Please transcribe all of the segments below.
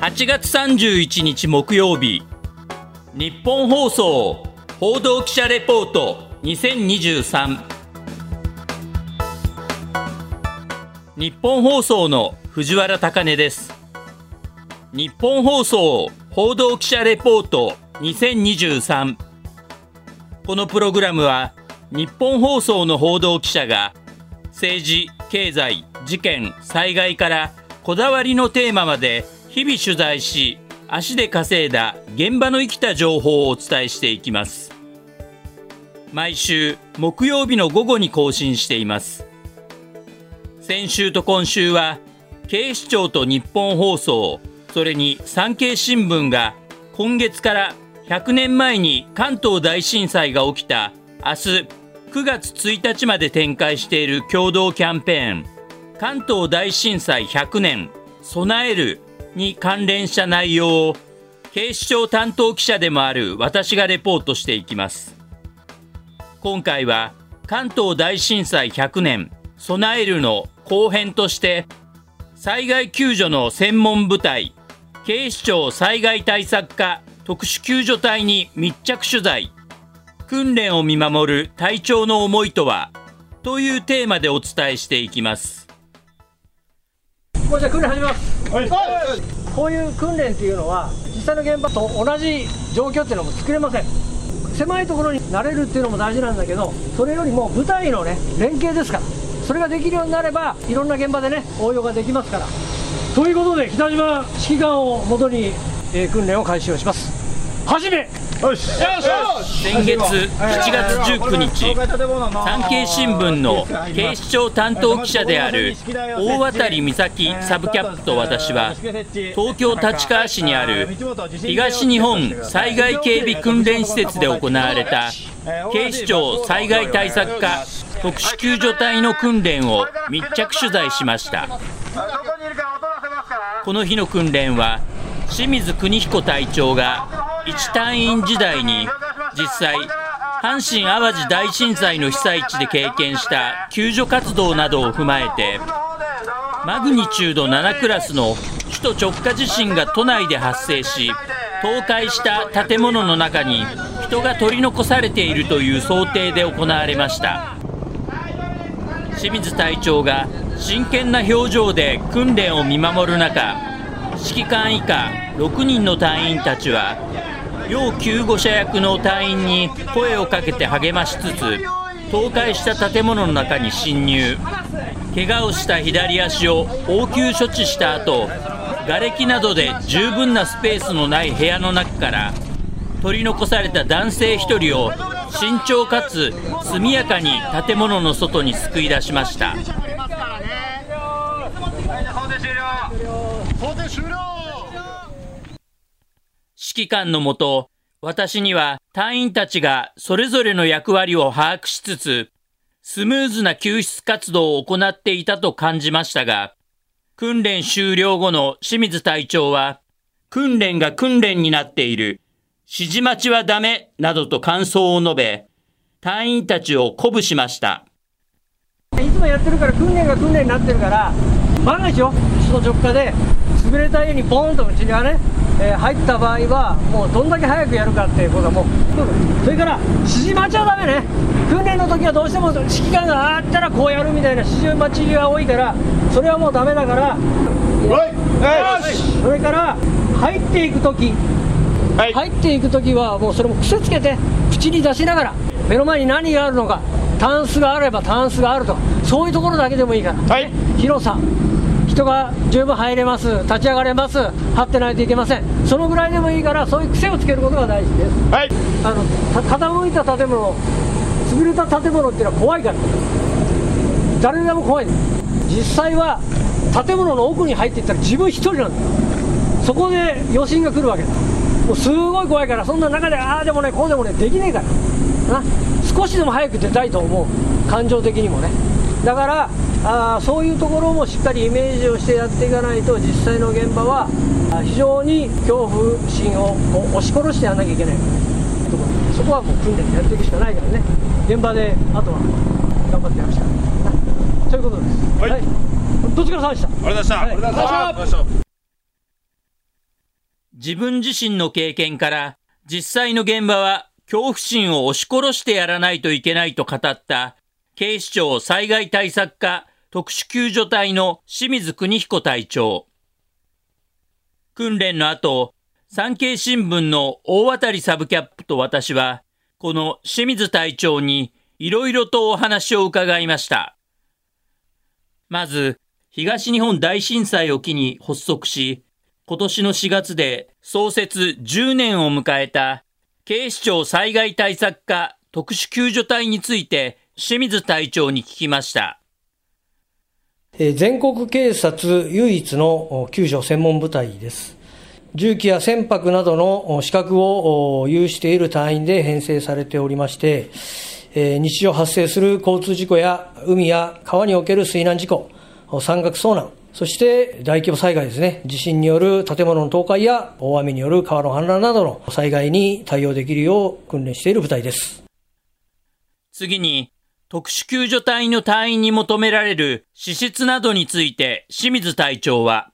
8月31日木曜日。日本放送報道記者レポート2023日本放送の藤原貴根です。日本放送報道記者レポート2023このプログラムは日本放送の報道記者が政治経済事件災害からこだわりのテーマまで日々取材し足で稼いだ現場の生きた情報をお伝えしていきます。毎週木曜日の午後に更新しています。先週と今週は警視庁と日本放送それに産経新聞が今月から100年前に関東大震災が起きた明日9月1日まで展開している共同キャンペーン関東大震災100年備えるに関連した内容を警視庁担当記者でもある私がレポートしていきます。今回は関東大震災100年備えるの後編として災害救助の専門部隊警視庁災害対策課特殊救助隊に密着取材訓練を見守る隊長の思いとはというテーマでお伝えしていきます。じゃ訓練始めます、こういう訓練っていうのは実際の現場と同じ状況っていうのも作れません。狭いところに慣れるっていうのも大事なんだけどそれよりも部隊のね連携ですから。それができるようになればいろんな現場でね応用ができますから。ということで北島指揮官をもとに、えー訓練を開始をします。はじめ。先月7月19日産経新聞の警視庁担当記者である大渡美咲サブキャップと私は東京立川市にある東日本災害警備訓練施設で行われた警視庁災害対策課特殊救助隊の訓練を密着取材しました。この日の訓練は清水邦彦隊長が一隊員時代に実際阪神・淡路大震災の被災地で経験した救助活動などを踏まえてマグニチュード7クラスの首都直下地震が都内で発生し倒壊した建物の中に人が取り残されているという想定で行われました。清水隊長が真剣な表情で訓練を見守る中指揮官以下6人の隊員たちは要救護者役の隊員に声をかけて励ましつつ倒壊した建物の中に侵入。怪我をした左足を応急処置した後瓦礫などで十分なスペースのない部屋の中から取り残された男性1人を慎重かつ速やかに建物の外に救い出しました。指揮官のもと私には隊員たちがそれぞれの役割を把握しつつスムーズな救出活動を行っていたと感じましたが訓練終了後の清水隊長は訓練が訓練になっている。指示待ちはダメなどと感想を述べ隊員たちを鼓舞しました。いつもやってるから訓練が訓練になってるから万が一よ首都直下で潰れた家にボーンとうちがね、えー入った場合はもうどんだけ早くやるかっていうことはもうそれから指示待ちはダメね。訓練の時はどうしても指揮官があったらこうやるみたいな指示待ちが多いからそれはもうダメだから。それから入っていく時。入っていく時はもうそれも癖つけて口に出しながら目の前に何があるのかタンスがあればタンスがあるとそういうところだけでもいいから、広さ人が十分入れます立ち上がれます張ってないといけません。そのぐらいでもいいからそういう癖をつけることが大事です。あのた傾いた建物潰れた建物っていうのは怖いから。誰でも怖い。実際は建物の奥に入っていったら自分一人なんだ。よそこで余震が来るわけだ。もうすごい怖いからそんな中でああでもねこうでもねできねえから。な。少しでも早く出たいと思う。感情的にもね。だからあーそういうところもしっかりイメージをしてやっていかないと実際の現場はあ非常に恐怖心を押し殺してやらなきゃいけない。ところそこはもう訓練でやっていくしかないからね。現場であとは頑張ってやるしかない。ということです。はい、どっちからさんでした？ありがとうございました。はい。ありがとうございました。自分自身の経験から実際の現場は恐怖心を押し殺してやらないといけないと語った警視庁災害対策課特殊救助隊の清水邦彦隊長。訓練の後、産経新聞の大渡サブキャップと私は、この清水隊長にいろいろとお話を伺いました。まず、東日本大震災を機に発足し、今年の4月で創設10年を迎えた警視庁災害対策課特殊救助隊について清水隊長に聞きました。全国警察唯一の救助専門部隊です。重機や船舶などの資格を有している隊員で編成されておりまして、日常発生する交通事故や海や川における水難事故、山岳遭難、そして大規模災害ですね、地震による建物の倒壊や大雨による川の氾濫などの災害に対応できるよう訓練している部隊です。次に、特殊救助隊の隊員に求められる資質などについて清水隊長は、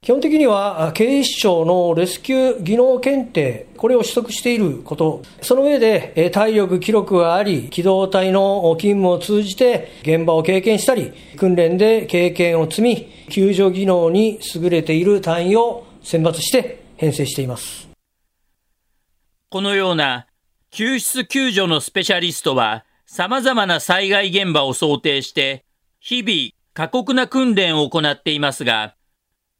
基本的には警視庁のレスキュー技能検定、これを取得していること、その上で体力、記録があり、機動隊の勤務を通じて現場を経験したり、訓練で経験を積み、救助技能に優れている隊員を選抜して編成しています。このような救出救助のスペシャリストは、様々な災害現場を想定して、日々過酷な訓練を行っていますが、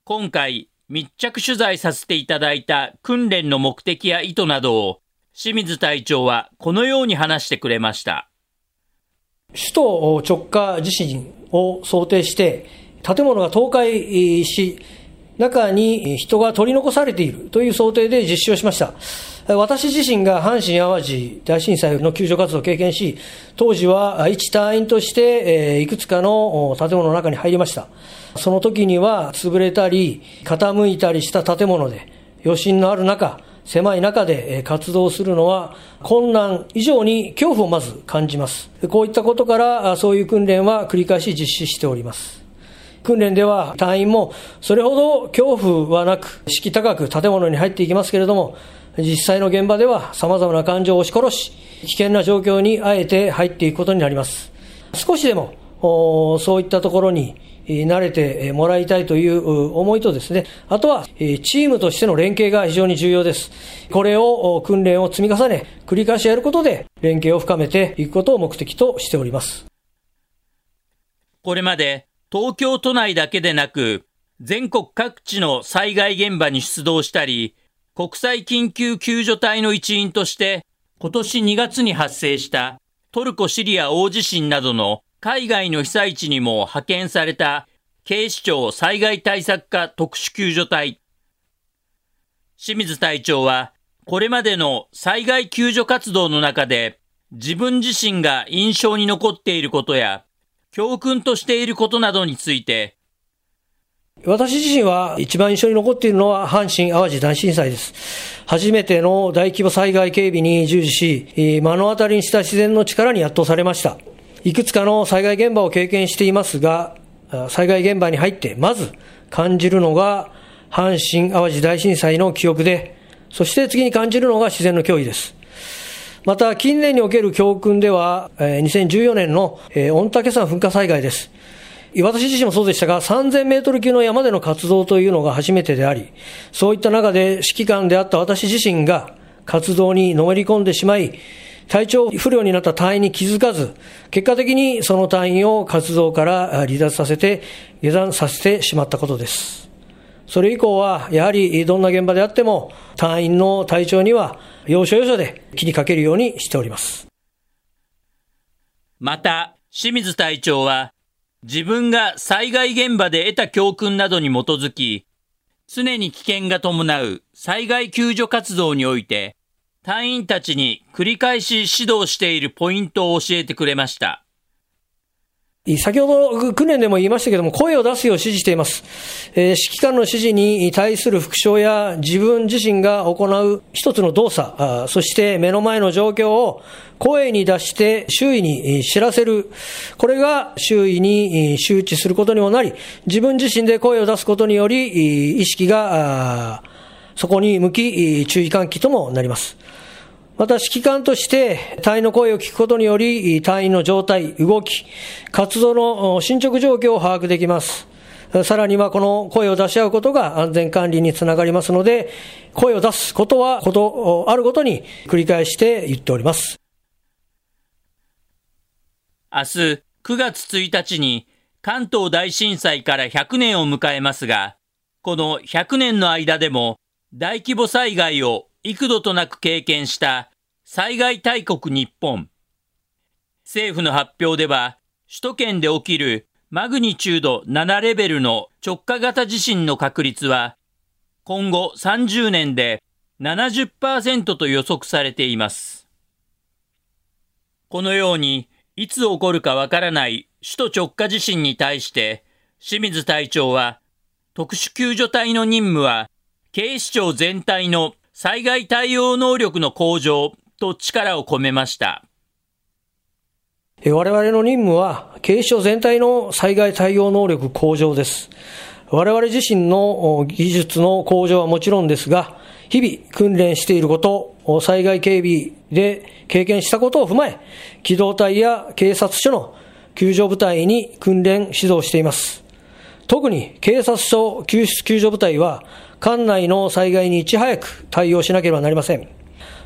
今回密着取材させていただいた訓練の目的や意図などを清水隊長はこのように話してくれました。首都直下地震を想定して建物が倒壊し中に人が取り残されているという想定で実施をしました。私自身が阪神・淡路大震災の救助活動を経験し、当時は一隊員として、いくつかの建物の中に入りました。その時には潰れたり、傾いたりした建物で、余震のある中、狭い中で活動するのは困難以上に恐怖をまず感じます。こういったことからそういう訓練は繰り返し実施しております。訓練では隊員もそれほど恐怖はなく、士気高く建物に入っていきますけれども、実際の現場では様々な感情を押し殺し、危険な状況にあえて入っていくことになります。少しでも、そういったところに慣れてもらいたいという思いとですね、あとはチームとしての連携が非常に重要です。これを訓練を積み重ね、繰り返しやることで連携を深めていくことを目的としております。これまで東京都内だけでなく、全国各地の災害現場に出動したり、国際緊急救助隊の一員として、今年2月に発生したトルコ・シリア大地震などの海外の被災地にも派遣された警視庁災害対策課特殊救助隊。清水隊長は、これまでの災害救助活動の中で、自分自身が印象に残っていることや、教訓としていることなどについて、私自身は一番印象に残っているのは阪神・淡路大震災です。初めての大規模災害警備に従事し、目の当たりにした自然の力に圧倒されました。いくつかの災害現場を経験していますが、災害現場に入ってまず感じるのが阪神・淡路大震災の記憶で、そして次に感じるのが自然の脅威です。また、近年における教訓では、2014年の御嶽山噴火災害です。私自身もそうでしたが、3000メートル級の山での活動というのが初めてであり、そういった中で指揮官であった私自身が活動にのめり込んでしまい、体調不良になった隊員に気づかず、結果的にその隊員を活動から離脱させて、下山させてしまったことです。それ以降は、やはりどんな現場であっても、隊員の体調には要所要所で気にかけるようにしております。また、清水隊長は、自分が災害現場で得た教訓などに基づき、常に危険が伴う災害救助活動において、隊員たちに繰り返し指導しているポイントを教えてくれました。先ほど訓練でも言いましたけども、声を出すよう指示しています。えー、指揮官の指示に対する副唱や自分自身が行う一つの動作、そして目の前の状況を声に出して周囲に知らせる。これが周囲に周知することにもなり、自分自身で声を出すことにより、意識がそこに向き、注意喚起ともなります。また指揮官として隊員の声を聞くことにより、隊員の状態、動き、活動の進捗状況を把握できます。さらにはこの声を出し合うことが安全管理につながりますので、声を出すことは、ことあるごとに繰り返して言っております。明日9月1日に関東大震災から100年を迎えますが、この100年の間でも大規模災害を幾度となく経験した災害大国日本。政府の発表では、首都圏で起きるマグニチュード7レベルの直下型地震の確率は、今後30年で70%と予測されています。このように、いつ起こるかわからない首都直下地震に対して、清水隊長は、特殊救助隊の任務は、警視庁全体の災害対応能力の向上と力を込めました。我々の任務は、警視庁全体の災害対応能力向上です。我々自身の技術の向上はもちろんですが、日々訓練していること、災害警備で経験したことを踏まえ、機動隊や警察署の救助部隊に訓練指導しています。特に警察署救出救助部隊は、管内の災害にいち早く対応しなければなりません。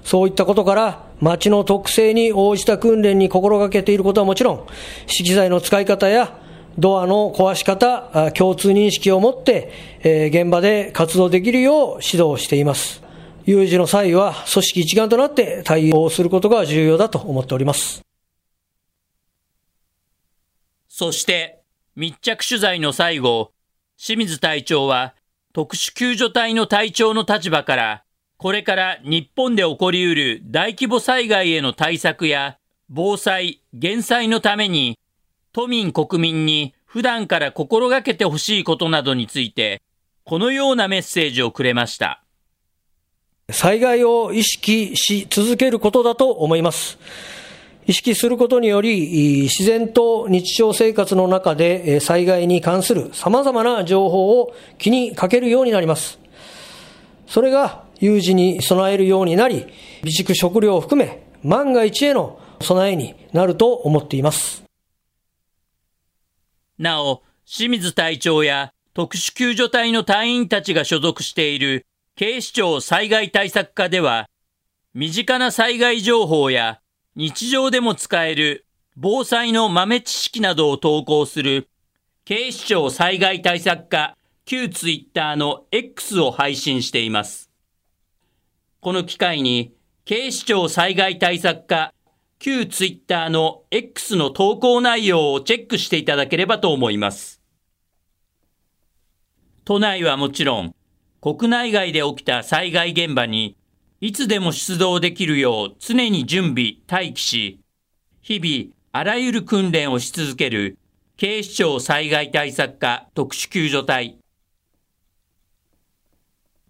そういったことから、町の特性に応じた訓練に心がけていることはもちろん、資材の使い方やドアの壊し方、共通認識を持って、え、現場で活動できるよう指導しています。有事の際は組織一丸となって対応することが重要だと思っております。そして密着取材の最後、清水隊長は特殊救助隊の隊長の立場からこれから日本で起こりうる大規模災害への対策や防災、減災のために都民国民に普段から心がけてほしいことなどについてこのようなメッセージをくれました。災害を意識し続けることだと思います。意識することにより、自然と日常生活の中で災害に関する様々な情報を気にかけるようになります。それが有事に備えるようになり、備蓄食料を含め万が一への備えになると思っています。なお、清水隊長や特殊救助隊の隊員たちが所属している警視庁災害対策課では、身近な災害情報や日常でも使える防災の豆知識などを投稿する警視庁災害対策課旧ツイッターの X を配信しています。この機会に警視庁災害対策課旧ツイッターの X の投稿内容をチェックしていただければと思います。都内はもちろん国内外で起きた災害現場にいつでも出動できるよう常に準備、待機し、日々あらゆる訓練をし続ける警視庁災害対策課特殊救助隊。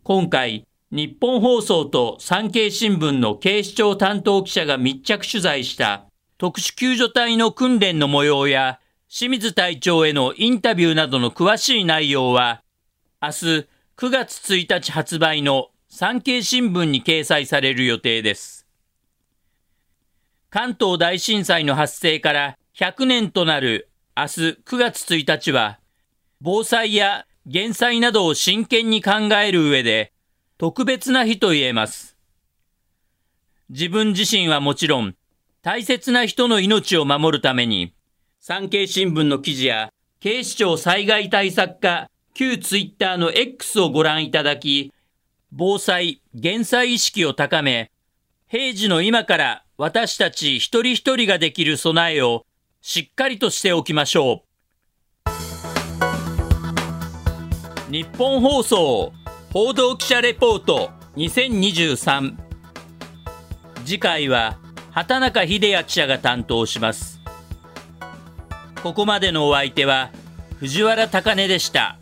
今回、日本放送と産経新聞の警視庁担当記者が密着取材した特殊救助隊の訓練の模様や清水隊長へのインタビューなどの詳しい内容は、明日9月1日発売の産経新聞に掲載される予定です。関東大震災の発生から100年となる明日9月1日は、防災や減災などを真剣に考える上で、特別な日と言えます。自分自身はもちろん、大切な人の命を守るために、産経新聞の記事や警視庁災害対策課旧ツイッターの X をご覧いただき、防災・減災意識を高め、平時の今から私たち一人一人ができる備えをしっかりとしておきましょう。日本放送報道記者レポート2023次回は畑中秀也記者が担当しますここまでのお相手は藤原貴根でした。